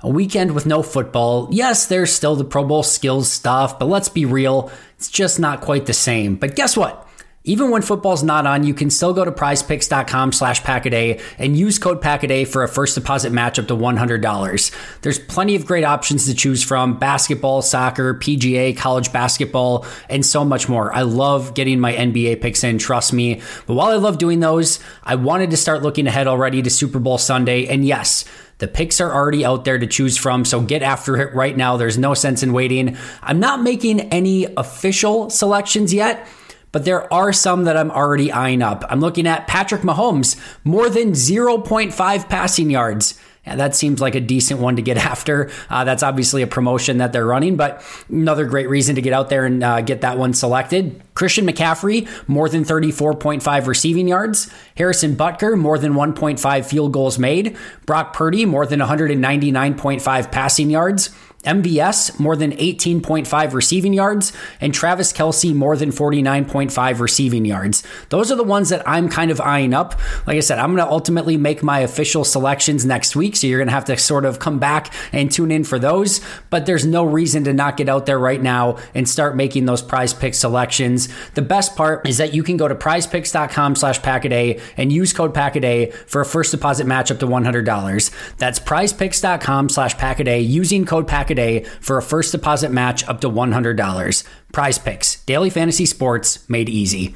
A weekend with no football. Yes, there's still the Pro Bowl skills stuff, but let's be real, it's just not quite the same. But guess what? Even when football's not on, you can still go to prizepicks.com slash packaday and use code packaday for a first deposit match up to $100. There's plenty of great options to choose from basketball, soccer, PGA, college basketball, and so much more. I love getting my NBA picks in, trust me. But while I love doing those, I wanted to start looking ahead already to Super Bowl Sunday. And yes, the picks are already out there to choose from, so get after it right now. There's no sense in waiting. I'm not making any official selections yet but there are some that I'm already eyeing up. I'm looking at Patrick Mahomes, more than 0.5 passing yards. That seems like a decent one to get after. Uh, that's obviously a promotion that they're running, but another great reason to get out there and uh, get that one selected. Christian McCaffrey, more than 34.5 receiving yards. Harrison Butker, more than 1.5 field goals made. Brock Purdy, more than 199.5 passing yards. MVS more than 18.5 receiving yards, and Travis Kelce more than 49.5 receiving yards. Those are the ones that I'm kind of eyeing up. Like I said, I'm going to ultimately make my official selections next week, so you're going to have to sort of come back and tune in for those. But there's no reason to not get out there right now and start making those prize pick selections. The best part is that you can go to prizepicks.com slash packaday and use code packaday for a first deposit match up to $100. That's prizepicks.com slash packaday using code packaday A day for a first deposit match up to $100. Prize picks, daily fantasy sports made easy.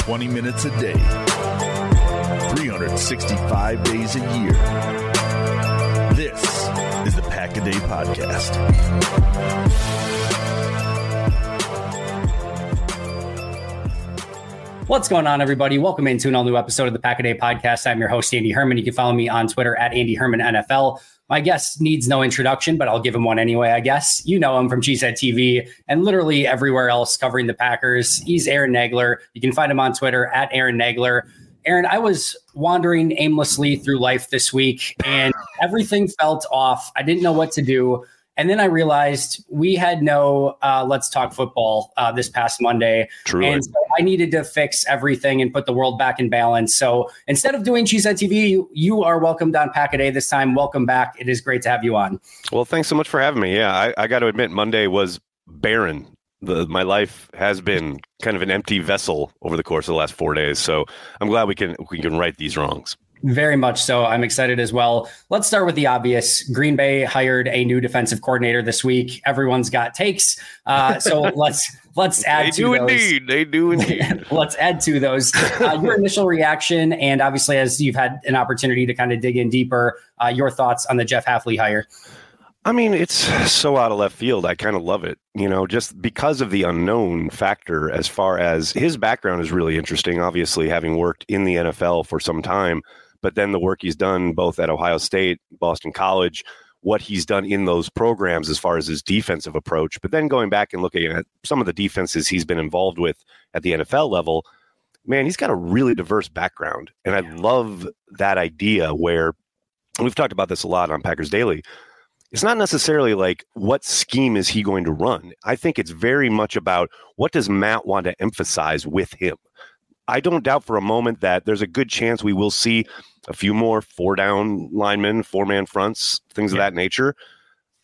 Twenty minutes a day, 365 days a year. This is the Pack a Day Podcast. What's going on, everybody? Welcome into an all new episode of the Pack a Day podcast. I'm your host, Andy Herman. You can follow me on Twitter at Andy Herman NFL. My guest needs no introduction, but I'll give him one anyway, I guess. You know him from Cheesehead TV and literally everywhere else covering the Packers. He's Aaron Nagler. You can find him on Twitter at Aaron Nagler. Aaron, I was wandering aimlessly through life this week and everything felt off. I didn't know what to do. And then I realized we had no uh, Let's Talk Football uh, this past Monday. Truly. And so I needed to fix everything and put the world back in balance. So instead of doing Cheesehead TV, you, you are welcomed on Pack a Day this time. Welcome back. It is great to have you on. Well, thanks so much for having me. Yeah, I, I got to admit, Monday was barren The, my life has been kind of an empty vessel over the course of the last four days. So I'm glad we can we can right these wrongs. Very much so. I'm excited as well. Let's start with the obvious. Green Bay hired a new defensive coordinator this week. Everyone's got takes, uh, so let's let's add. They to do those. indeed. They do indeed. let's add to those. Uh, your initial reaction, and obviously, as you've had an opportunity to kind of dig in deeper, uh, your thoughts on the Jeff Hafley hire. I mean, it's so out of left field. I kind of love it, you know, just because of the unknown factor. As far as his background is really interesting, obviously, having worked in the NFL for some time, but then the work he's done both at Ohio State, Boston College, what he's done in those programs as far as his defensive approach, but then going back and looking at some of the defenses he's been involved with at the NFL level, man, he's got a really diverse background. And I love that idea where we've talked about this a lot on Packers Daily it's not necessarily like what scheme is he going to run. I think it's very much about what does Matt want to emphasize with him. I don't doubt for a moment that there's a good chance we will see a few more four down linemen, four man fronts, things yeah. of that nature.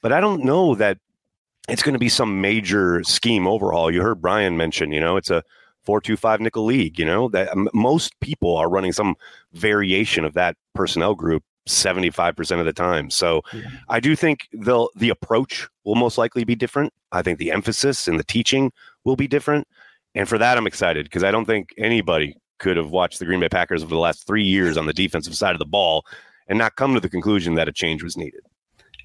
But I don't know that it's going to be some major scheme overhaul. You heard Brian mention, you know, it's a four two five nickel league. You know that most people are running some variation of that personnel group 75% of the time. So yeah. I do think the the approach will most likely be different. I think the emphasis and the teaching will be different. And for that I'm excited because I don't think anybody could have watched the Green Bay Packers over the last 3 years on the defensive side of the ball and not come to the conclusion that a change was needed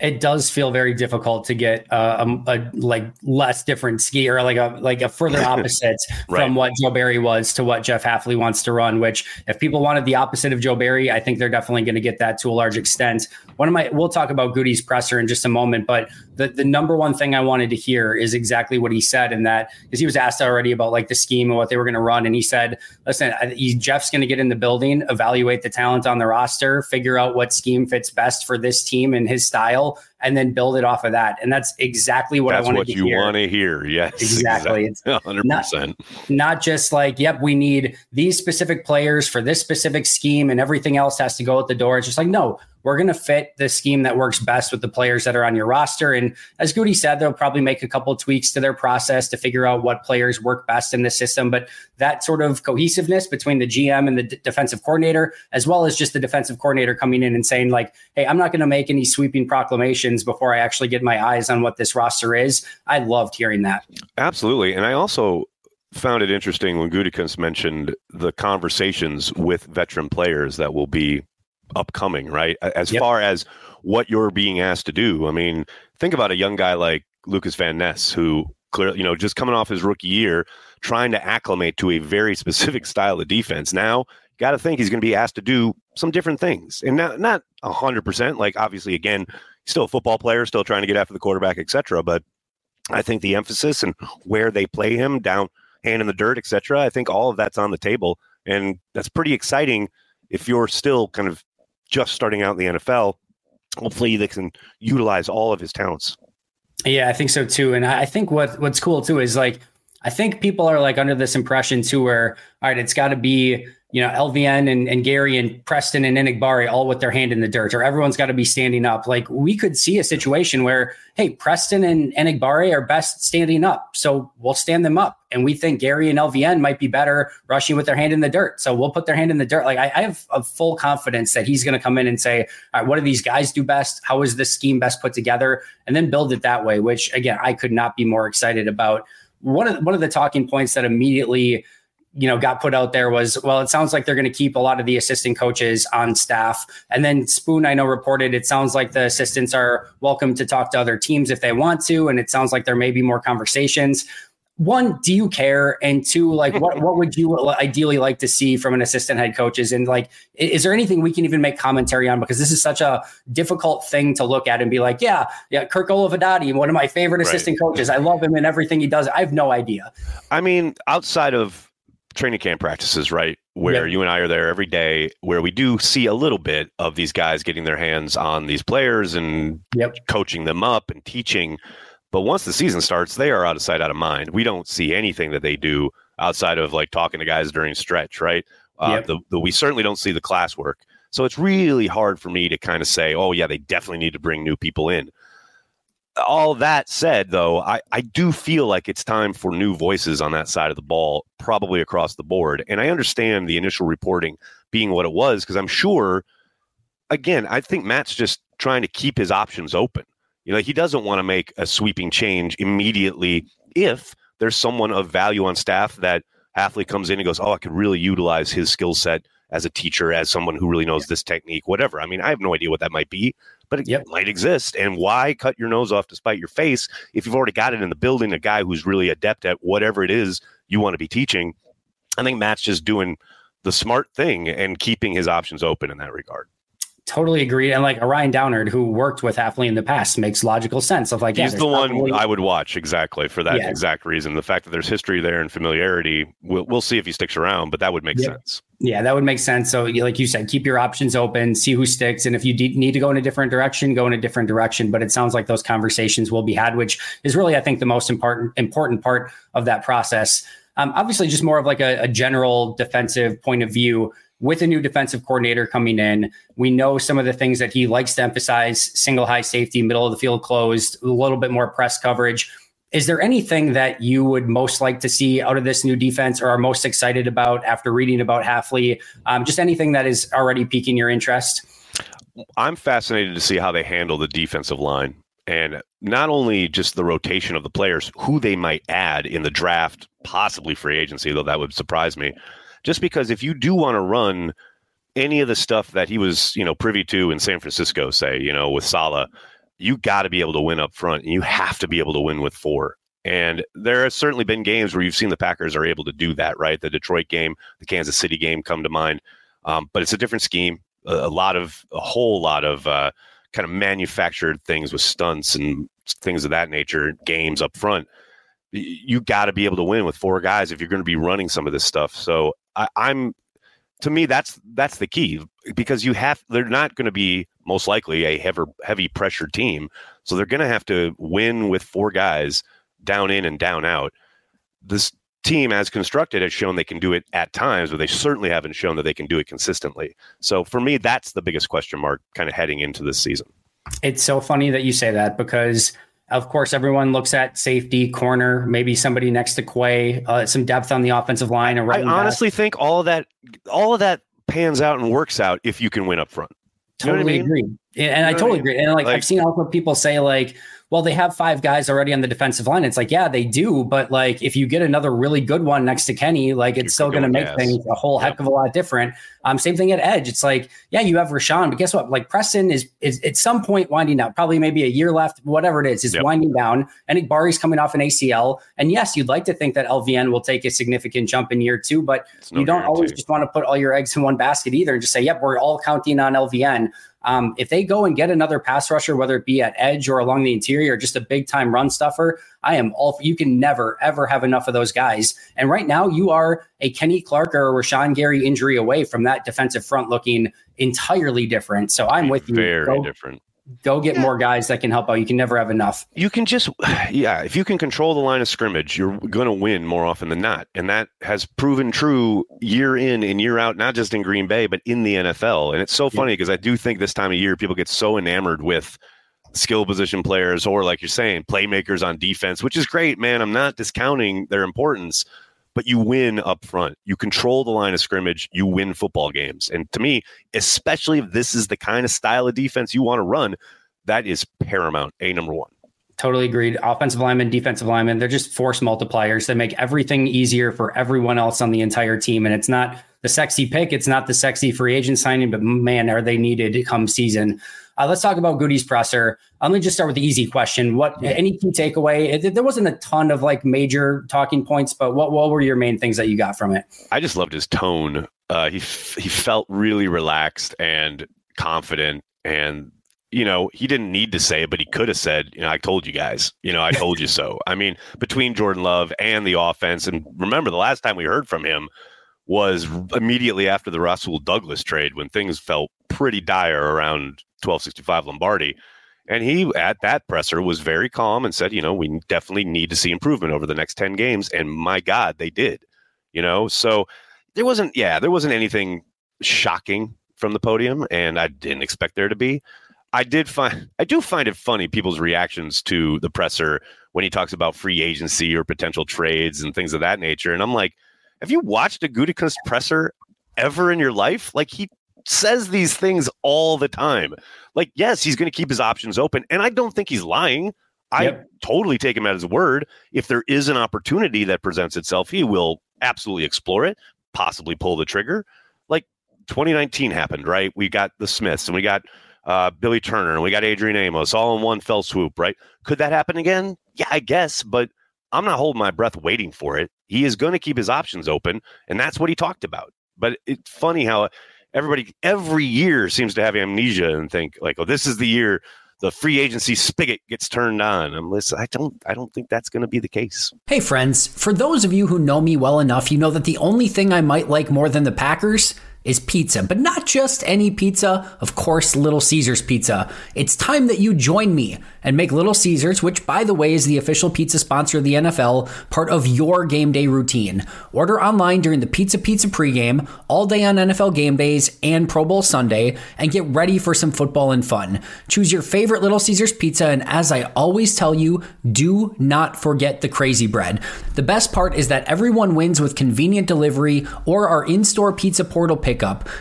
it does feel very difficult to get uh, a, a, like less different ski or like a like a further opposite right. from what Joe Barry was to what Jeff Hafley wants to run. Which, if people wanted the opposite of Joe Barry, I think they're definitely going to get that to a large extent. One of my we'll talk about Gutey's presser in just a moment, but the the number one thing I wanted to hear is exactly what he said, and that because he was asked already about like the scheme and what they were going to run, and he said, "Listen, he, Jeff's going to get in the building, evaluate the talent on the roster, figure out what scheme fits best for this team and his style." well and then build it off of that. And that's exactly what that's I wanted what to you want to hear. Yes, exactly. exactly. 100%. Not, not just like, yep, we need these specific players for this specific scheme and everything else has to go at the door. It's just like, no, we're going to fit the scheme that works best with the players that are on your roster. And as Gutey said, they'll probably make a couple tweaks to their process to figure out what players work best in the system. But that sort of cohesiveness between the GM and the d- defensive coordinator, as well as just the defensive coordinator coming in and saying, like, hey, I'm not going to make any sweeping proclamations before I actually get my eyes on what this roster is. I loved hearing that. Absolutely. And I also found it interesting when Gutekunst mentioned the conversations with veteran players that will be upcoming, right? As yep. far as what you're being asked to do. I mean, think about a young guy like Lucas Van Ness, who clearly, you know, just coming off his rookie year, trying to acclimate to a very specific style of defense. Now, got to think he's going to be asked to do some different things, and not not hundred percent. Like obviously, again, still a football player, still trying to get after the quarterback, etc. But I think the emphasis and where they play him down, hand in the dirt, etc. I think all of that's on the table, and that's pretty exciting if you're still kind of just starting out in the NFL, hopefully they can utilize all of his talents. Yeah, I think so too. And I think what what's cool too is like I think people are like under this impression too where all right, it's got to be you know, LVN and, and Gary and Preston and Enagbare all with their hand in the dirt, or everyone's got to be standing up. Like we could see a situation where, hey, Preston and Enagbare are best standing up. So we'll stand them up. And we think Gary and LVN might be better rushing with their hand in the dirt. So we'll put their hand in the dirt. Like I, I have a full confidence that he's going to come in and say, all right, what do these guys do best? How is this scheme best put together? And then build it that way, which again, I could not be more excited about. One of one of the talking points that immediately you know got put out there was well it sounds like they're going to keep a lot of the assistant coaches on staff. And then spoon i know reported it sounds like the assistants are welcome to talk to other teams if they want to and it sounds like there may be more conversations one do you care and two like what, what would you ideally like to see from an assistant head coaches and like is there anything we can even make commentary on because this is such a difficult thing to look at and be like yeah yeah kirk Olivadotti, one of my favorite right. assistant coaches i love him and everything he does i have no idea i mean outside of training camp practices, right? Where yep. you and I are there every day, where we do see a little bit of these guys getting their hands on these players and yep. coaching them up and teaching. But once the season starts, they are out of sight, out of mind. We don't see anything that they do outside of like talking to guys during stretch, right? Uh, yep. the, the, we certainly don't see the classwork. So it's really hard for me to kind of say, oh, yeah, they definitely need to bring new people in. all that said, though, I, I do feel like it's time for new voices on that side of the ball, probably across the board. And I understand the initial reporting being what it was, because I'm sure, again, I think Matt's just trying to keep his options open. You know, he doesn't want to make a sweeping change immediately if there's someone of value on staff that Hafley comes in and goes, Oh, I could really utilize his skill set as a teacher, as someone who really knows this technique, whatever. I mean, I have no idea what that might be, but it yep. might exist. And why cut your nose off to spite your face if you've already got it in the building, a guy who's really adept at whatever it is you want to be teaching? I think Matt's just doing the smart thing and keeping his options open in that regard. Totally agree. And like Ryan Downard who worked with Hafley in the past makes logical sense of like, he's yeah, the one probably... I would watch exactly for that yeah. exact reason. The fact that there's history there and familiarity, we'll, we'll see if he sticks around, but that would make yep. sense. Yeah, that would make sense. So, like you said, keep your options open, see who sticks. And if you de- need to go in a different direction, go in a different direction. But it sounds like those conversations will be had, which is really, I think, the most important, important part of that process. Um, obviously, just more of like a, a general defensive point of view with a new defensive coordinator coming in, we know some of the things that he likes to emphasize single high safety, middle of the field closed, a little bit more press coverage. Is there anything that you would most like to see out of this new defense or are most excited about after reading about Hafley? Um, just anything that is already piquing your interest? I'm fascinated to see how they handle the defensive line and not only just the rotation of the players, who they might add in the draft, possibly free agency, though that would surprise me just because if you do want to run any of the stuff that he was, you know, privy to in San Francisco, say, you know, with Saleh, you got to be able to win up front and you have to be able to win with four. And there have certainly been games where you've seen the Packers are able to do that, right? The Detroit game, the Kansas City game come to mind. Um, but it's a different scheme. A, a, lot of, a whole lot of uh, kind of manufactured things with stunts and things of that nature, games up front. You got to be able to win with four guys if you're going to be running some of this stuff. So I, I'm to me that's that's the key because you have they're not going to be most likely a heavy heavy pressure team. So they're going to have to win with four guys down in and down out. This team as constructed has shown they can do it at times but they certainly haven't shown that they can do it consistently. So for me that's the biggest question mark kind of heading into this season. It's so funny that you say that because of course, everyone looks at safety, corner, maybe somebody next to Quay, uh, some depth on the offensive line. Or I honestly back. think all of that, all of that pans out and works out if you can win up front. Totally you know I mean? agree, and, and I totally I mean? agree. And like, like I've seen also people say like, well, they have five guys already on the defensive line. It's like, yeah, they do. But like, if you get another really good one next to Kenny, like it's still going to make gas. things a whole yep. heck of a lot different. Um, same thing at edge. It's like, yeah, you have Rashan, but guess what? Like Preston is, is at some point winding down, probably maybe a year left, whatever it is, is yep. winding down. And Enagbare's coming off an ACL. And yes, you'd like to think that LVN will take a significant jump in year two, but no you don't guarantee. always just want to put all your eggs in one basket either and just say, yep, we're all counting on LVN. Um, if they go and get another pass rusher, whether it be at edge or along the interior, just a big time run stuffer, I am all. You can never ever have enough of those guys. And right now, you are a Kenny Clark or a Rashan Gary injury away from that defensive front looking entirely different. So I'm with you. Very go, different go get yeah. more guys that can help out. You can never have enough. You can just, yeah, if you can control the line of scrimmage, you're going to win more often than not. And that has proven true year in and year out, not just in Green Bay, but in the NFL. And it's so funny because yeah. I do think this time of year, people get so enamored with skill position players or, like you're saying, playmakers on defense, which is great, man. I'm not discounting their importance but you win up front. You control the line of scrimmage. You win football games. And to me, especially if this is the kind of style of defense you want to run, that is paramount. A number one. Totally agreed. Offensive linemen, defensive linemen, they're just force multipliers. They make everything easier for everyone else on the entire team. And it's not the sexy pick, it's not the sexy free agent signing, but man, are they needed to come season. Uh, let's talk about Gutey's presser. Let me just start with the easy question. What any key takeaway? It, there wasn't a ton of like major talking points, but what what were your main things that you got from it? I just loved his tone. Uh, he he felt really relaxed and confident, and you know he didn't need to say it, but he could have said, you know, I told you guys, you know, I told you so. I mean, between Jordan Love and the offense, and remember the last time we heard from him was immediately after the Rasul Douglas trade when things felt pretty dire around 1265 Lombardi. And he, at that presser, was very calm and said, you know, we definitely need to see improvement over the next 10 games. And my God, they did, you know? So there wasn't, yeah, there wasn't anything shocking from the podium. And I didn't expect there to be. I did find I do find it funny people's reactions to the presser when he talks about free agency or potential trades and things of that nature. And I'm like, have you watched a Gutekunst presser ever in your life? Like he says these things all the time. Like, yes, he's going to keep his options open, and I don't think he's lying. I yep. totally take him at his word. If there is an opportunity that presents itself, he will absolutely explore it, possibly pull the trigger. Like 2019 happened, right? We got the Smiths and we got uh, Billy Turner and we got Adrian Amos all in one fell swoop, right? Could that happen again? Yeah, I guess, but I'm not holding my breath waiting for it. He is going to keep his options open, and that's what he talked about. But it's funny how everybody every year seems to have amnesia and think like, oh, this is the year the free agency spigot gets turned on. I'm I don't I don't think that's going to be the case. Hey friends, for those of you who know me well enough, you know that the only thing I might like more than the Packers is pizza, but not just any pizza, of course, Little Caesars pizza. It's time that you join me and make Little Caesars, which by the way is the official pizza sponsor of the NFL, part of your game day routine. Order online during the Pizza Pizza pregame, all day on NFL game days and Pro Bowl Sunday, and get ready for some football and fun. Choose your favorite Little Caesars pizza, and as I always tell you, do not forget the crazy bread. The best part is that everyone wins with convenient delivery or our in store pizza portal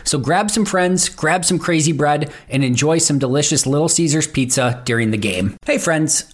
So grab some friends, grab some crazy bread, and enjoy some delicious Little Caesars pizza during the game. Hey, friends.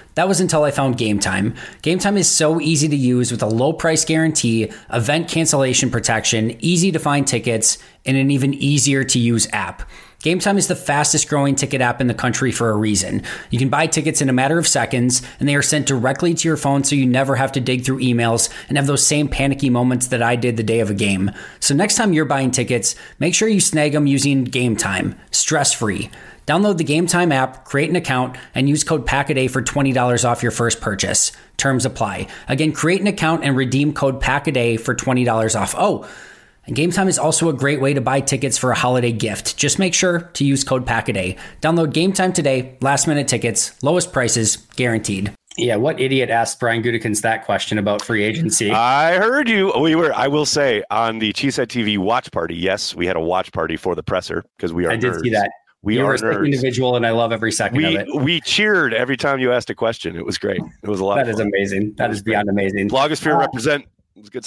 That was until I found Game Time. Game Time is so easy to use with a low price guarantee, event cancellation protection, easy to find tickets, and an even easier to use app. Game Time is the fastest growing ticket app in the country for a reason. You can buy tickets in a matter of seconds, and they are sent directly to your phone so you never have to dig through emails and have those same panicky moments that I did the day of a game. So, next time you're buying tickets, make sure you snag them using Game Time, stress free. Download the Game Time app, create an account, and use code PACKADAY for $20 off your first purchase. Terms apply. Again, create an account and redeem code PACKADAY for $20 off. Oh, and Game Time is also a great way to buy tickets for a holiday gift. Just make sure to use code PACKADAY. Download Game Time today, last minute tickets, lowest prices, guaranteed. Yeah, what idiot asked Brian Gutekunst that question about free agency? I heard you. We were, I will say, on the Cheesehead TV watch party. Yes, we had a watch party for the presser because we are. I did nerds. see that. We you are a individual, and I love every second we, of it. We cheered every time you asked a question. It was great. It was a lot. That is amazing. That is beyond amazing. Blogosphere uh, represent.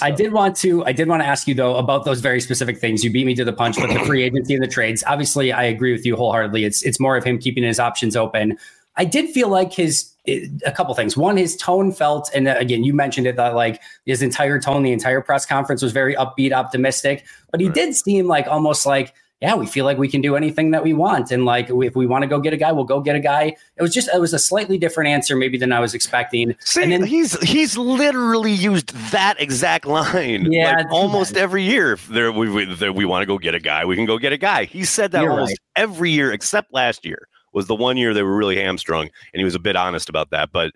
I did want to. I did want to ask you though about those very specific things. You beat me to the punch, but the free agency and the trades. Obviously, I agree with you wholeheartedly. It's it's more of him keeping his options open. I did feel like his a couple things. One, his tone felt, and again, you mentioned it that like his entire tone, the entire press conference was very upbeat, optimistic. But he right. did seem like almost like yeah, we feel like we can do anything that we want. And like, if we want to go get a guy, we'll go get a guy. It was just, it was a slightly different answer maybe than I was expecting. See, and then, he's, he's literally used that exact line. Yeah. Like almost every year. If there, we, we, there, we want to go get a guy, we can go get a guy. He said that You're almost right. every year except last year was the one year they were really hamstrung. And he was a bit honest about that. But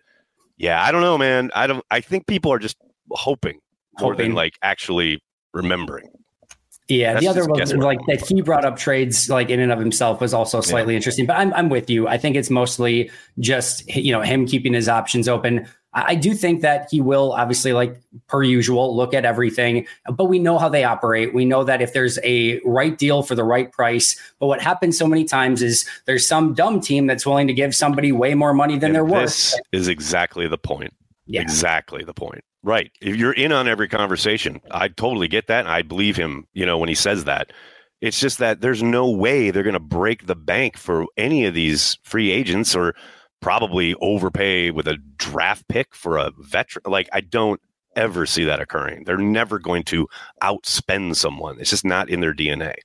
yeah, I don't know, man. I don't, I think people are just hoping more hoping. than like actually remembering. Yeah, That's the other was like that he brought up trades like in and of himself was also slightly yeah. interesting. But I'm I'm with you. I think it's mostly just you know him keeping his options open. I do think that he will obviously, like per usual, look at everything, but we know how they operate. We know that if there's a right deal for the right price, but what happens so many times is there's some dumb team that's willing to give somebody way more money than and they're worth. This is exactly the point. Yeah. Exactly the point. Right. If you're in on every conversation, I totally get that. And I believe him, you know, when he says that. It's just that there's no way they're going to break the bank for any of these free agents or probably overpay with a draft pick for a veteran. Like, I don't ever see that occurring. They're never going to outspend someone. It's just not in their DNA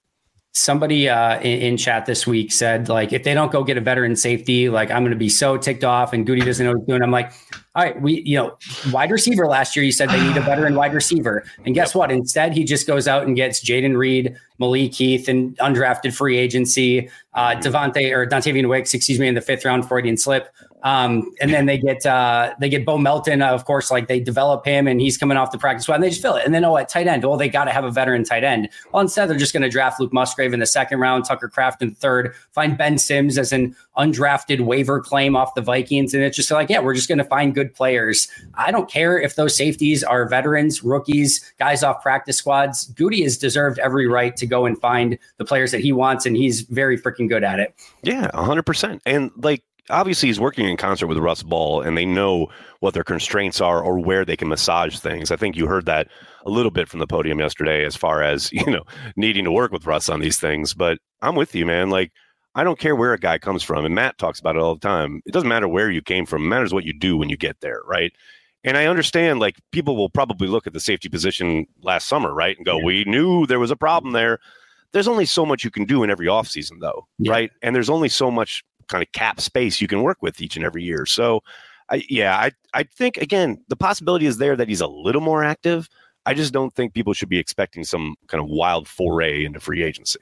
somebody uh, in, in, chat this week said like if they don't go get a veteran safety like i'm going to be so ticked off and Gutey doesn't know what he's doing. I'm like all right we you know wide receiver last year you said they need a veteran wide receiver. And guess what? Instead he just goes out and gets Jayden Reed Malik Heath and undrafted free agency uh Devontae or Dontayvion Wicks excuse me in the fifth round Freudian slip Um, and then they get uh, they get Bo Melton, uh, of course, like they develop him and he's coming off the practice squad and they just fill it. And then oh, at tight end, well, they got to have a veteran tight end. Well, instead they're just going to draft Luke Musgrave in the second round, Tucker Kraft in third, find Ben Sims as an undrafted waiver claim off the Vikings, and it's just like, yeah, we're just going to find good players. I don't care if those safeties are veterans, rookies, guys off practice squads. Gutey has deserved every right to go and find the players that he wants, and he's very freaking good at it. Yeah, hundred percent. And like obviously he's working in concert with Russ Ball and they know what their constraints are or where they can massage things. I think you heard that a little bit from the podium yesterday as far as, you know, needing to work with Russ on these things. But I'm with you, man. Like, I don't care where a guy comes from. And Matt talks about it all the time. It doesn't matter where you came from, it matters what you do when you get there, right? And I understand like people will probably look at the safety position last summer, right? And go, yeah. we knew there was a problem there. There's only so much you can do in every offseason, though, yeah. right? And there's only so much kind of cap space you can work with each and every year. So, I, yeah, I I think again the possibility is there that he's a little more active. I just don't think people should be expecting some kind of wild foray into free agency.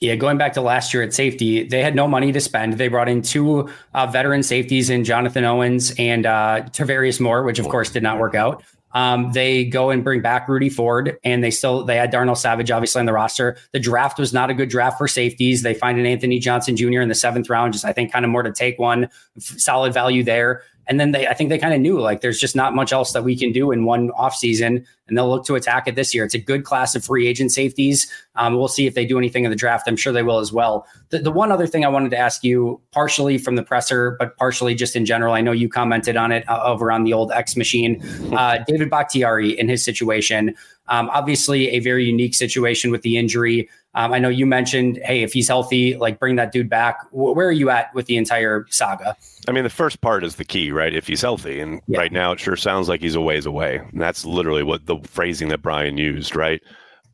Yeah, going back to last year at safety, they had no money to spend. They brought in two uh, veteran safeties in Jonathan Owens and uh, Tarvarius Moore, which of course did not work out. Um, they go and bring back Rudy Ford, and they still they had Darnell Savage obviously on the roster. The draft was not a good draft for safeties. They find an Anthony Johnson Jr. in the seventh round, just I think kind of more to take one solid value there. And then they, I think they kind of knew like there's just not much else that we can do in one offseason. And they'll look to attack it this year. It's a good class of free agent safeties. Um, we'll see if they do anything in the draft. I'm sure they will as well. The, the one other thing I wanted to ask you, partially from the presser, but partially just in general, I know you commented on it uh, over on the old X machine. Uh, David Bakhtiari in his situation. Um, obviously, a very unique situation with the injury. Um, I know you mentioned, hey, if he's healthy, like bring that dude back. W- where are you at with the entire saga? I mean, the first part is the key, right? If he's healthy, and yeah. right now it sure sounds like he's a ways away. And that's literally what the phrasing that Brian used, right?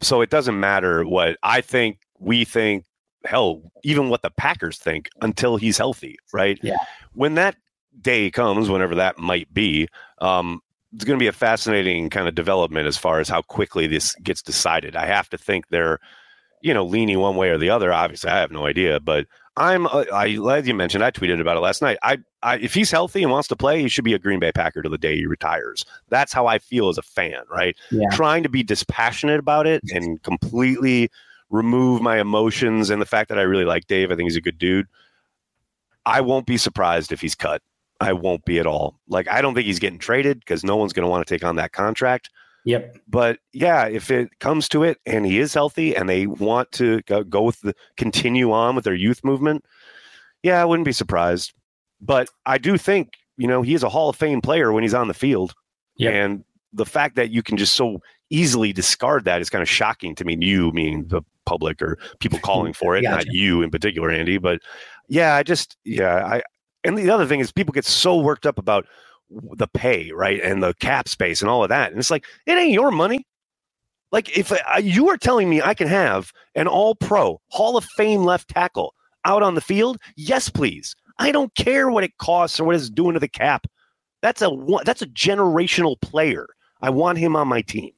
So it doesn't matter what I think, we think, hell, even what the Packers think until he's healthy, right? Yeah. When that day comes, whenever that might be, um, it's going to be a fascinating kind of development as far as how quickly this gets decided. I have to think they're, you know, leaning one way or the other. Obviously, I have no idea, but I'm, uh, I, as you mentioned, I tweeted about it last night. I, I, if he's healthy and wants to play, he should be a Green Bay Packer to the day he retires. That's how I feel as a fan, right? Yeah. Trying to be dispassionate about it and completely remove my emotions and the fact that I really like Dave. I think he's a good dude. I won't be surprised if he's cut. I won't be at all. Like I don't think he's getting traded because no one's going to want to take on that contract. Yep. But yeah, if it comes to it and he is healthy and they want to go, with the continue on with their youth movement, yeah, I wouldn't be surprised. But I do think, you know, he is a Hall of Fame player when he's on the field. Yep. And the fact that you can just so easily discard that is kind of shocking to me. You meaning the public or people calling for it, gotcha. not you in particular, Andy. But yeah, I just yeah, I and the other thing is people get so worked up about the pay, right, and the cap space and all of that, and it's like it ain't your money. Like if uh, you are telling me I can have an All-Pro Hall of Fame left tackle out on the field, yes, please. I don't care what it costs or what it's doing to the cap. That's a that's a generational player. I want him on my team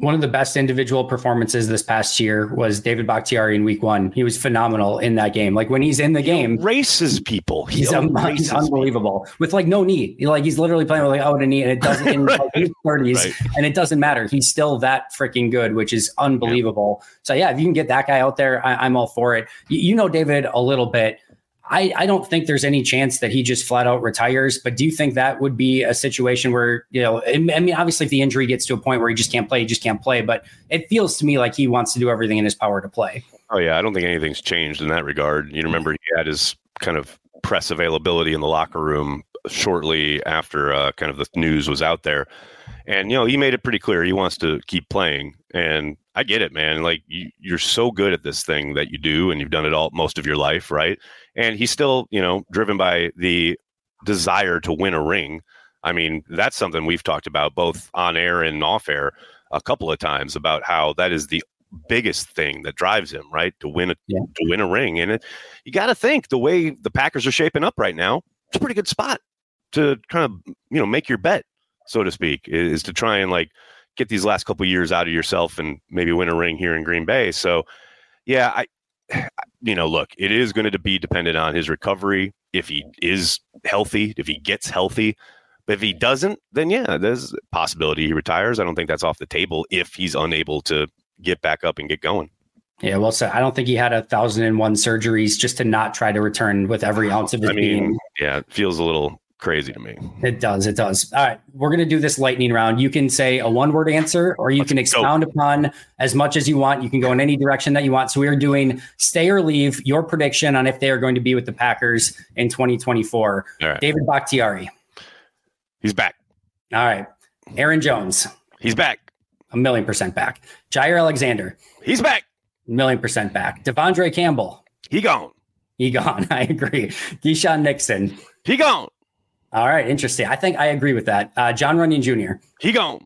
one of the best individual performances this past year was David Bakhtiari in week one. He was phenomenal in that game. Like when he's in the he game, races people. He he's, he's unbelievable people. with like no knee. Like he's literally playing with like out a knee, and it doesn't in right. like, thirties, right. and it doesn't matter. He's still that freaking good, which is unbelievable. Yeah. So yeah, if you can get that guy out there, I, am all for it. You, you know David a little bit. I, I don't think there's any chance that he just flat out retires. But do you think that would be a situation where, you know, I mean, obviously, if the injury gets to a point where he just can't play, he just can't play. But it feels to me like he wants to do everything in his power to play. Oh, yeah. I don't think anything's changed in that regard. You remember he had his kind of press availability in the locker room shortly after uh, kind of the news was out there. And, you know, he made it pretty clear he wants to keep playing. And I get it, man. Like you, you're so good at this thing that you do, and you've done it all most of your life, right? And he's still, you know, driven by the desire to win a ring. I mean, that's something we've talked about both on air and off air a couple of times about how that is the biggest thing that drives him, right? To win a yeah. to win a ring. And it, you got to think the way the Packers are shaping up right now, it's a pretty good spot to kind of, you know, make your bet, so to speak, is to try and like get these last couple years out of yourself and maybe win a ring here in Green Bay. So, yeah, I you know, look, it is going to be dependent on his recovery. If he is healthy, if he gets healthy, but if he doesn't, then yeah, there's a possibility he retires. I don't think that's off the table if he's unable to get back up and get going. Yeah, well said. I don't think he had a thousand and one surgeries just to not try to return with every ounce of his I mean, being. yeah, it feels a little crazy to me. It does. It does. All right. We're going to do this lightning round. You can say a one word answer or you can expound upon as much as you want. You can go in any direction that you want. So we are doing stay or leave your prediction on if they are going to be with the Packers in 2024. All right. David Bakhtiari. He's back. All right. Aaron Jones. He's back. A million percent back. Jaire Alexander. He's back. A Million percent back. De'Vondre Campbell. He gone. He gone. I agree. Keyshawn Nixon. He gone. All right. Interesting. I think I agree with that. Uh, Jon Runyan Jr. He gone.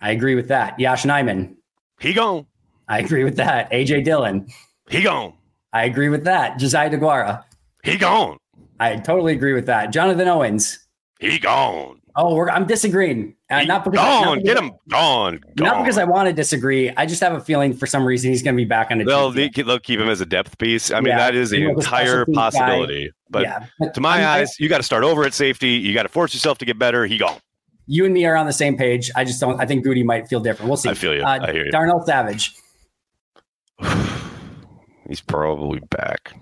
I agree with that. Yosh Nijman. He gone. I agree with that. AJ Dillon. He gone. I agree with that. Josiah DeGuara. He gone. I totally agree with that. Jonathan Owens. He gone. Oh, we're, I'm disagreeing. Uh, not because gone. not because- Get him gone. gone. Not because I want to disagree. I just have a feeling for some reason he's going to be back on the They'll, team. they, they'll keep him as a depth piece. I mean, Yeah, that is an the entire guy. possibility. But yeah, to my I'm- I- eyes, you got to start over at safety. You got to force yourself to get better. He gone. you and me are on the same page. I just don't. I think Gutey might feel different. We'll see. I feel you. Uh, I hear you. Darnell Savage. He's probably back.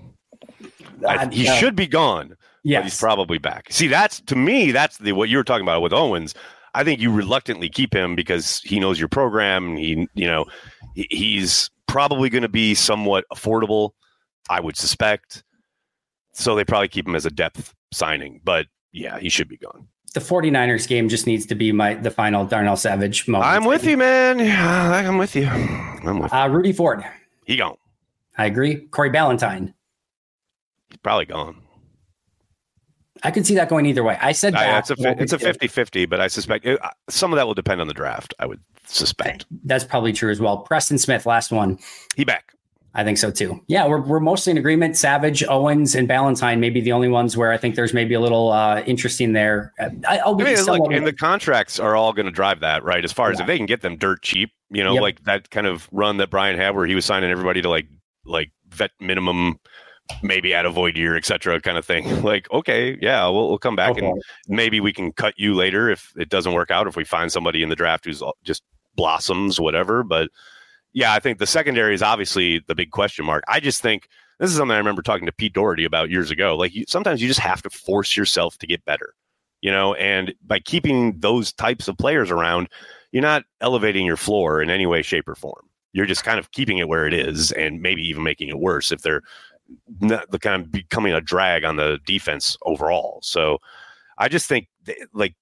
I, Uh, he uh, should be gone. Yes. he's probably back. See, that's to me, that's the what you were talking about with Owens. I think you reluctantly keep him because he knows your program. And he, you know, he's probably going to be somewhat affordable. I would suspect. So they probably keep him as a depth signing. But yeah, he should be gone. the 49ers game just needs to be my the final Darnell Savage moment. I'm with you, man. Yeah, I'm with you. I'm with you. Uh, Rudy Ford. He gone. I agree. Corey Ballentine. He's probably gone. I could see that going either way. I said I, it's a it's a 50 50, but I suspect it, some of that will depend on the draft. I would suspect. That's probably true as well. Preston Smith, last one. He back. I think so too. Yeah, we're, we're mostly in agreement. Savage, Owens, and Ballentine may be the only ones where I think there's maybe a little uh, interesting there. Uh, I, I'll I be mean, look, and the contracts are all going to drive that, right? As far as if they can get them dirt cheap, you know, Yep. like that kind of run that Brian had where he was signing everybody to like like vet minimum, maybe at a void year, et cetera, kind of thing. Like, okay, yeah, we'll, we'll come back Okay. and maybe we can cut you later if it doesn't work out. If we find somebody in the draft who's just blossoms, whatever. But yeah, I think the secondary is obviously the big question mark. I just think this is something I remember talking to Pete Dougherty about years ago. Like, you, sometimes you just have to force yourself to get better you know, and by keeping those types of players around, you're not elevating your floor in any way, shape, or form. You're just kind of keeping it where it is, and maybe even making it worse if they're not the kind of becoming a drag on the defense overall. So, I just think th- like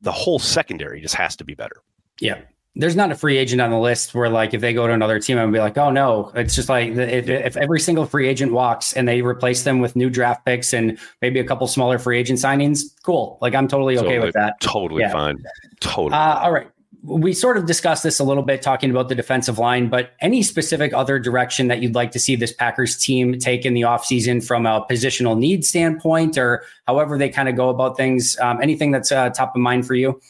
the whole secondary just has to be better. yeah. There's not a free agent on the list where, like, if they go to another team, I'm be like, oh no. It's just like if, if every single free agent walks and they replace them with new draft picks and maybe a couple smaller free agent signings, cool. Like, I'm totally okay with that. Totally Yeah. fine. Totally. Uh, all right. We sort of discussed this a little bit talking about the defensive line, but any specific other direction that you'd like to see this Packers team take in the offseason from a positional need standpoint or however they kind of go about things? Um, anything that's uh, top of mind for you?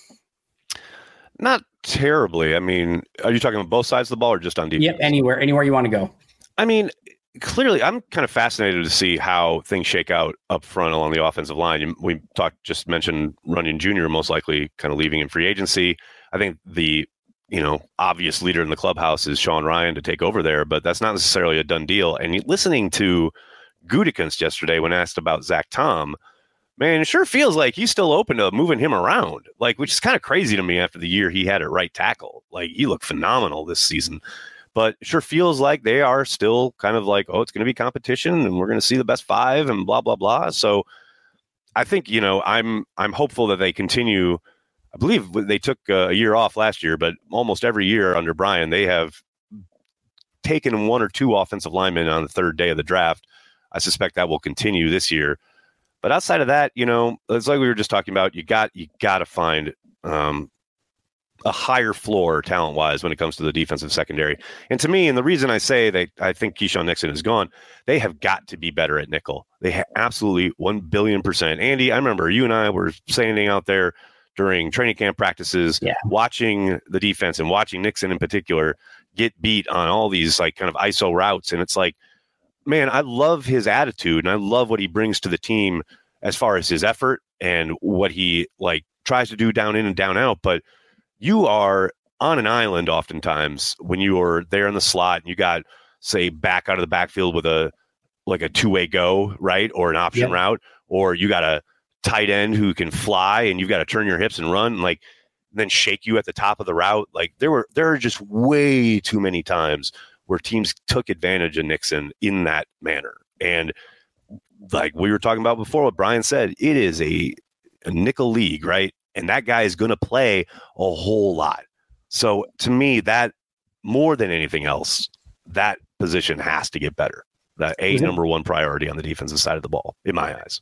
not terribly. I mean, are you talking about both sides of the ball or just on defense? Yep, anywhere, anywhere you want to go. I mean, clearly, I'm kind of fascinated to see how things shake out up front along the offensive line. We talked, just mentioned Runyan Jr. most likely kind of leaving in free agency. I think the you know obvious leader in the clubhouse is Sean Rhyan to take over there, but that's not necessarily a done deal. And listening to Gutekunst yesterday when asked about Zach Tom, man, it sure feels like he's still open to moving him around. Like, which is kind of crazy to me after the year he had at right tackle. Like, he looked phenomenal this season but sure feels like they are still kind of like, oh, it's going to be competition and we're going to see the best five and blah blah blah. So I think you know I'm I'm hopeful that they continue. I believe they took uh, a year off last year, but almost every year under Brian they have taken one or two offensive linemen on the third day of the draft. I suspect that will continue this year. But outside of that, you know, it's like we were just talking about. You got you got to find um, a higher floor talent wise when it comes to the defensive secondary. And to me, and the reason I say that I think Keyshawn Nixon is gone, they have got to be better at nickel. They ha- absolutely 1 billion percent. Andy, I remember you and I were standing out there during training camp practices, Yeah. watching the defense and watching Nixon in particular get beat on all these like kind of ISO routes. And it's like, man, I love his attitude and I love what he brings to the team as far as his effort and what he like tries to do down in and down out. But you are on an island oftentimes when you are there in the slot and you got say back out of the backfield with a like a two way go, right? Or an option yep. route, or you got a tight end who can fly and you've got to turn your hips and run like then shake you at the top of the route. Like there were there are just way too many times where teams took advantage of Nixon in that manner. And like we were talking about before, what Brian said, it is a, a nickel league, right? And that guy is going to play a whole lot. So to me, that more than anything else, that position has to get better. That a mm-hmm. number one priority on the defensive side of the ball, in my eyes.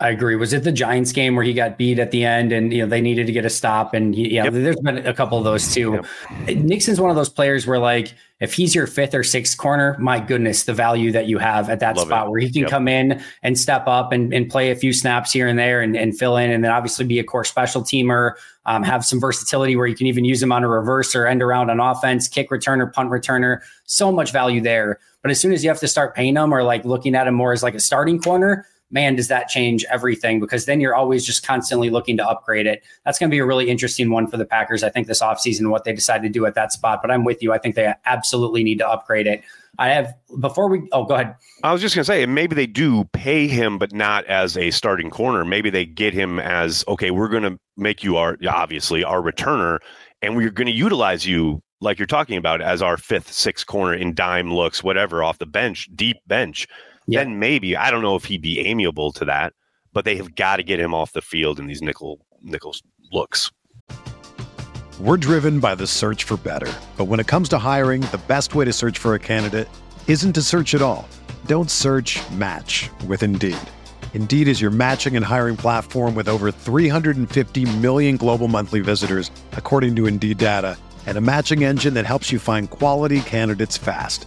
I agree. Was it the Giants game where he got beat at the end and you know they needed to get a stop and he, yeah, yep. there's been a couple of those too. Yep. Nixon's one of those players where like if he's your fifth or sixth corner, my goodness, the value that you have at that Love spot it. where he can yep. come in and step up and, and play a few snaps here and there and, and fill in and then obviously be a core special teamer, um, have some versatility where you can even use him on a reverse or end around on offense, kick returner, punt returner. So much value there. But as soon as you have to start paying him or like looking at him more as like a starting corner, man, does that change everything because then you're always just constantly looking to upgrade it. That's going to be a really interesting one for the Packers, I think, this offseason, what they decide to do at that spot. But I'm with you. I think they absolutely need to upgrade it. I have, before we, oh, go ahead. I was just going to say, maybe they do pay him, but not as a starting corner. Maybe they get him as, okay, we're going to make you our, obviously, our returner, and we're going to utilize you like you're talking about as our fifth, sixth corner in dime looks, whatever, off the bench, deep bench yeah. then maybe I don't know if he'd be amiable to that, but they have got to get him off the field in these nickel nickels looks. We're driven by the search for better, but when it comes to hiring, the best way to search for a candidate isn't to search at all. Don't search. Match with Indeed. Indeed is your matching and hiring platform with over 350 million global monthly visitors, according to Indeed data, and a matching engine that helps you find quality candidates fast.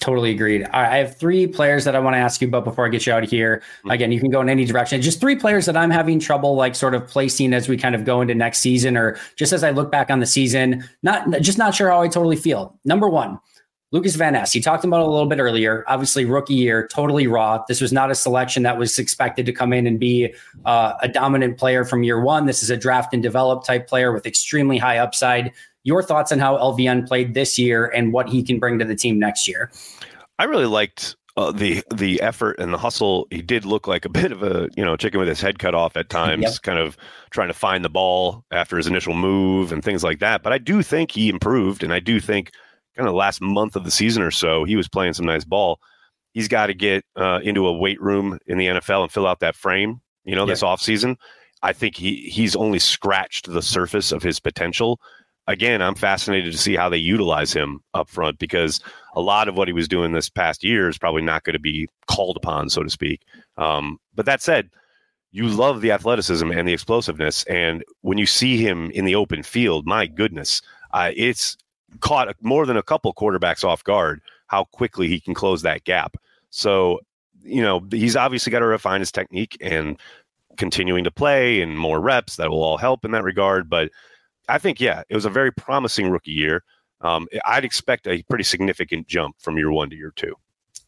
Totally agreed. I have three players that I want to ask you about before I get you out of here. Mm-hmm. Again, you can go in any direction. Just three players that I'm having trouble like sort of placing as we kind of go into next season or just as I look back on the season, not just not sure how I totally feel. Number one, Lucas Van Ness, you talked about a little bit earlier. Obviously, rookie year, totally raw. This was not a selection that was expected to come in and be uh, a dominant player from year one. This is a draft and develop type player with extremely high upside. Your thoughts on how LVN played this year and what he can bring to the team next year? I really liked uh, the the effort and the hustle. He did look like a bit of a you know chicken with his head cut off at times, yep. kind of trying to find the ball after his initial move and things like that. But I do think he improved, and I do think kind of last month of the season or so, he was playing some nice ball. He's got to get uh, into a weight room in the NFL and fill out that frame. You know, yeah. this offseason. I think he he's only scratched the surface of his potential. Again, I'm fascinated to see how they utilize him up front because a lot of what he was doing this past year is probably not going to be called upon, so to speak. Um, but that said, you love the athleticism and the explosiveness, and when you see him in the open field, my goodness, uh, it's caught more than a couple quarterbacks off guard how quickly he can close that gap. So, you know, he's obviously got to refine his technique and continuing to play and more reps that will all help in that regard. But I think, yeah, it was a very promising rookie year. Um, I'd expect a pretty significant jump from year one to year two.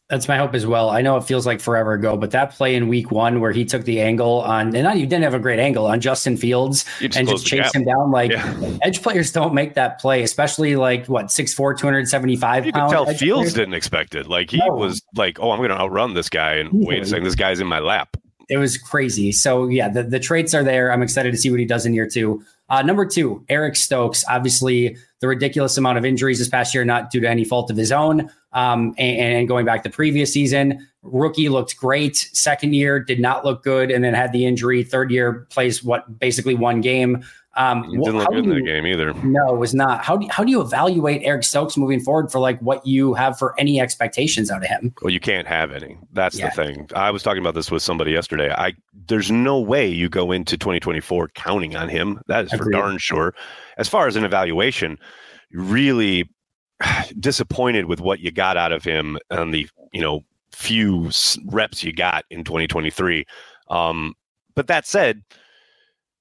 That's my hope as well. I know it feels like forever ago, but that play in week one where he took the angle on, and not you didn't have a great angle on Justin Fields just and just chased him down. Like yeah. edge players don't make that play, especially like what 6'4, 275 You could tell Fields players. didn't expect it. Like he no. was like, oh, I'm going to outrun this guy. And wait a second, this guy's in my lap. It was crazy. So yeah, the, the traits are there. I'm excited to see what he does in year two. Uh, number two, Eric Stokes. Obviously, the ridiculous amount of injuries this past year, not due to any fault of his own. Um, and, and, going back the previous season, rookie looked great. Second year did not look good, and then had the injury. Third year plays what basically one game. Um, it didn't look good in that game either. No, it was not. How do, how do you evaluate Eric Stokes moving forward for like what you have for any expectations out of him? Well, you can't have any. That's yeah. the thing. I was talking about this with somebody yesterday. I there's no way you go into 2024 counting on him. That is for darn sure. As far as an evaluation, really disappointed with what you got out of him on the you know few reps you got in 2023. Um, but that said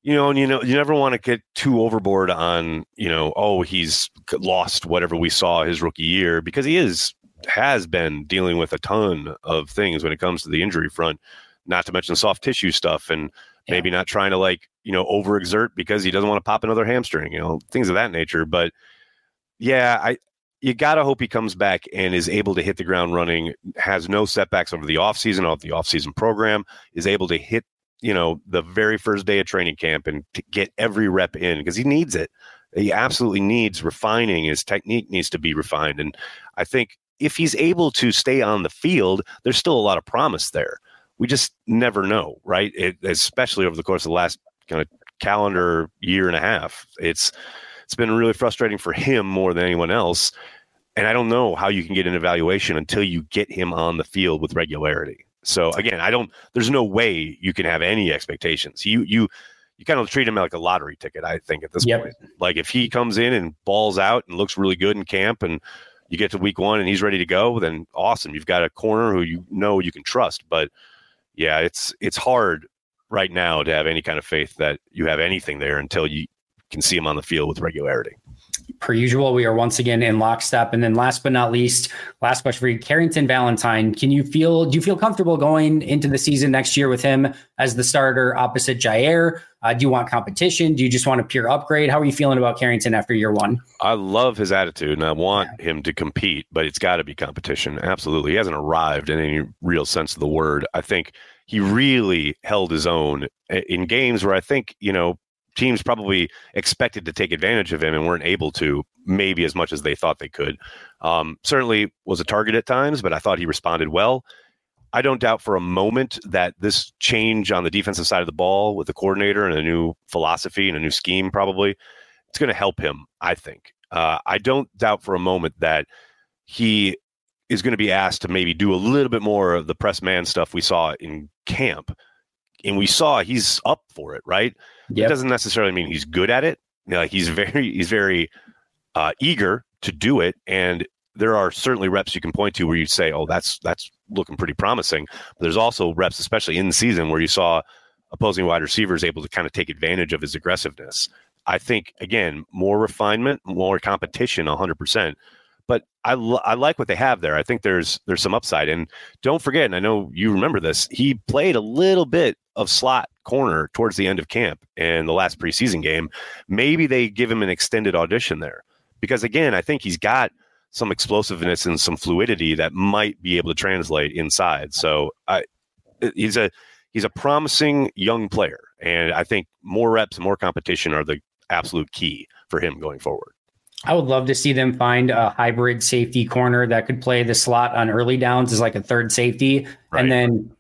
you know, and you know, you never want to get too overboard on, you know, oh, he's lost whatever we saw his rookie year because he is has been dealing with a ton of things when it comes to the injury front, not to mention soft tissue stuff and yeah. maybe not trying to like, you know, overexert because he doesn't want to pop another hamstring, you know, things of that nature. But yeah, I you gotta hope he comes back and is able to hit the ground running, has no setbacks over the offseason, of the offseason program, is able to hit you know, the very first day of training camp and get every rep in because he needs it. He absolutely needs refining. His technique needs to be refined. And I think if he's able to stay on the field, there's still a lot of promise there. We just never know, right? It, especially over the course of the last kind of calendar year and a half. It's it's been really frustrating for him more than anyone else. And I don't know how you can get an evaluation until you get him on the field with regularity. So again, I don't. There's no way you can have any expectations. You you you kind of treat him like a lottery ticket. I think at this yep. point, like if he comes in and balls out and looks really good in camp, and you get to week one and he's ready to go, then awesome. You've got a corner who you know you can trust. But yeah, it's it's hard right now to have any kind of faith that you have anything there until you can see him on the field with regularity per usual, we are once again in lockstep. And then last but not least, last question for you, Carrington Valentine. Can you feel, do you feel comfortable going into the season next year with him as the starter opposite Jaire? Uh, do you want competition? Do you just want a pure upgrade? How are you feeling about Carrington after year one? I love his attitude and I want yeah. him to compete, but it's got to be competition. Absolutely. He hasn't arrived in any real sense of the word. I think he really held his own in games where I think, you know, teams probably expected to take advantage of him and weren't able to, maybe as much as they thought they could. Um, certainly was a target at times, but I thought he responded well. I don't doubt for a moment that this change on the defensive side of the ball with the coordinator and a new philosophy and a new scheme probably it's going to help him. I think. Uh, I don't doubt for a moment that he is going to be asked to maybe do a little bit more of the press man stuff we saw in camp, and we saw he's up for it, right? Yep. It doesn't necessarily mean he's good at it. You know, he's very he's very uh, eager to do it, and there are certainly reps you can point to where you say, "Oh, that's that's looking pretty promising." But there's also reps, especially in the season, where you saw opposing wide receivers able to kind of take advantage of his aggressiveness. I think again, more refinement, more competition, 100. percent But I, I like what they have there. I think there's there's some upside. And don't forget, and I know you remember this, he played a little bit of slot corner towards the end of camp and the last preseason game. Maybe they give him an extended audition there because again, I think he's got some explosiveness and some fluidity that might be able to translate inside. So I, he's a he's a promising young player, and I think more reps and more competition are the absolute key for him going forward. I would love to see them find a hybrid safety corner that could play the slot on early downs as like a third safety, right. and then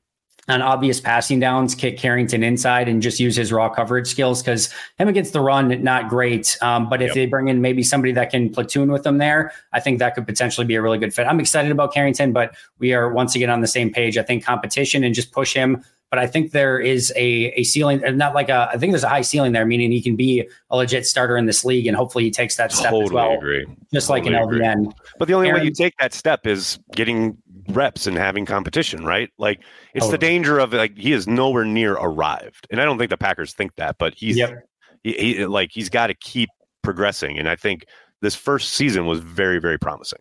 on obvious passing downs, kick Carrington inside and just use his raw coverage skills because him against the run, not great. Um, but if yep. they bring in maybe somebody that can platoon with them there, I think that could potentially be a really good fit. I'm excited about Carrington, but we are once again on the same page. I think competition and just push him. But I think there is a, a ceiling, not like a, I think there's a high ceiling there, meaning he can be a legit starter in this league. And hopefully he takes that step totally as well. Agree. Just totally like an LVN. But the only Aaron, way you take that step is getting reps and having competition, right? Like it's oh, the danger of like he is nowhere near arrived, and I don't think the Packers think that, but he's yep. he, he like he's got to keep progressing, and I think this first season was very, very promising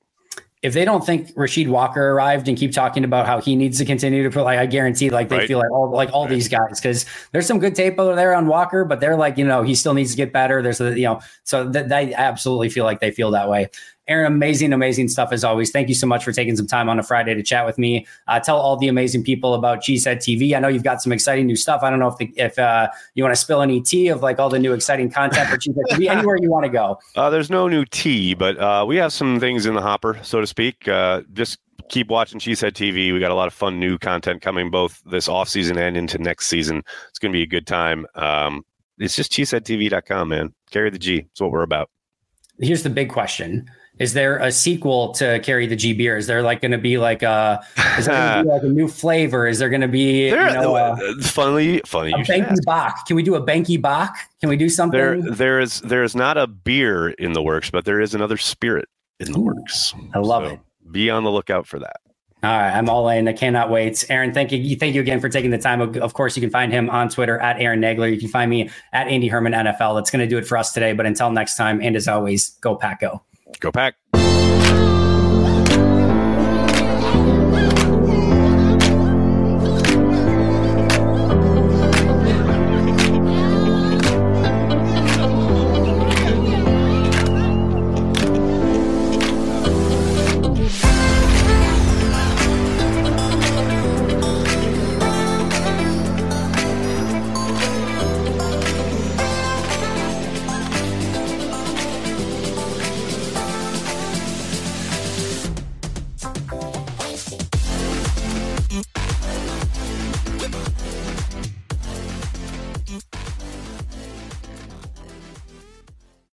if they don't think Rashid Walker arrived and keep talking about how he needs to continue to put, like I guarantee, like they right. feel like all like all right. these guys because there's some good tape over there on Walker, but they're like you know he still needs to get better. There's a you know so that I absolutely feel like they feel that way. Aaron, amazing, amazing stuff as always. Thank you so much for taking some time on a Friday to chat with me. Uh, tell all the amazing people about Cheesehead TV. I know you've got some exciting new stuff. I don't know if the, if uh, you want to spill any tea of like all the new exciting content for Cheesehead TV. Anywhere you want to go. Uh, there's no new tea, but uh, we have some things in the hopper, so to speak. Uh, just keep watching Cheesehead TV. We got a lot of fun new content coming both this off season and into next season. It's going to be a good time. Um, it's just cheeseheadtv.com, man. Carry the G. That's what we're about. Here's the big question is there a sequel to Carry the G beer? Is there like going to be like a is there be like a new flavor? Is there going to be there, you know, uh, funny funny a Banky Bach? Can we do a Banky Bach? Can we do something? There there is there is not a beer in the works, but there is another spirit in the Ooh, works. I love so it. Be on the lookout for that. All right, I'm all in. I cannot wait. Aaron, thank you. Thank you again for taking the time. Of course, you can find him on Twitter at Aaron Nagler. You can find me at Andy Herman NFL. That's going to do it for us today. But until next time, and as always, go Pack Go. Pack.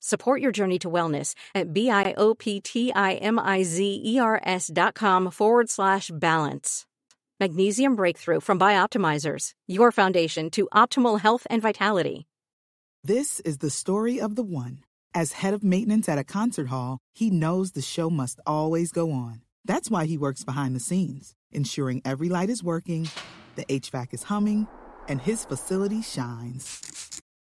Support your journey to wellness at B-I-O-P-T-I-M-I-Z-E-R-S dot com forward slash balance. Magnesium Breakthrough from Bioptimizers, your foundation to optimal health and vitality. This is the story of the one. As head of maintenance at a concert hall, he knows the show must always go on. That's why he works behind the scenes, ensuring every light is working, the HVAC is humming, and his facility shines.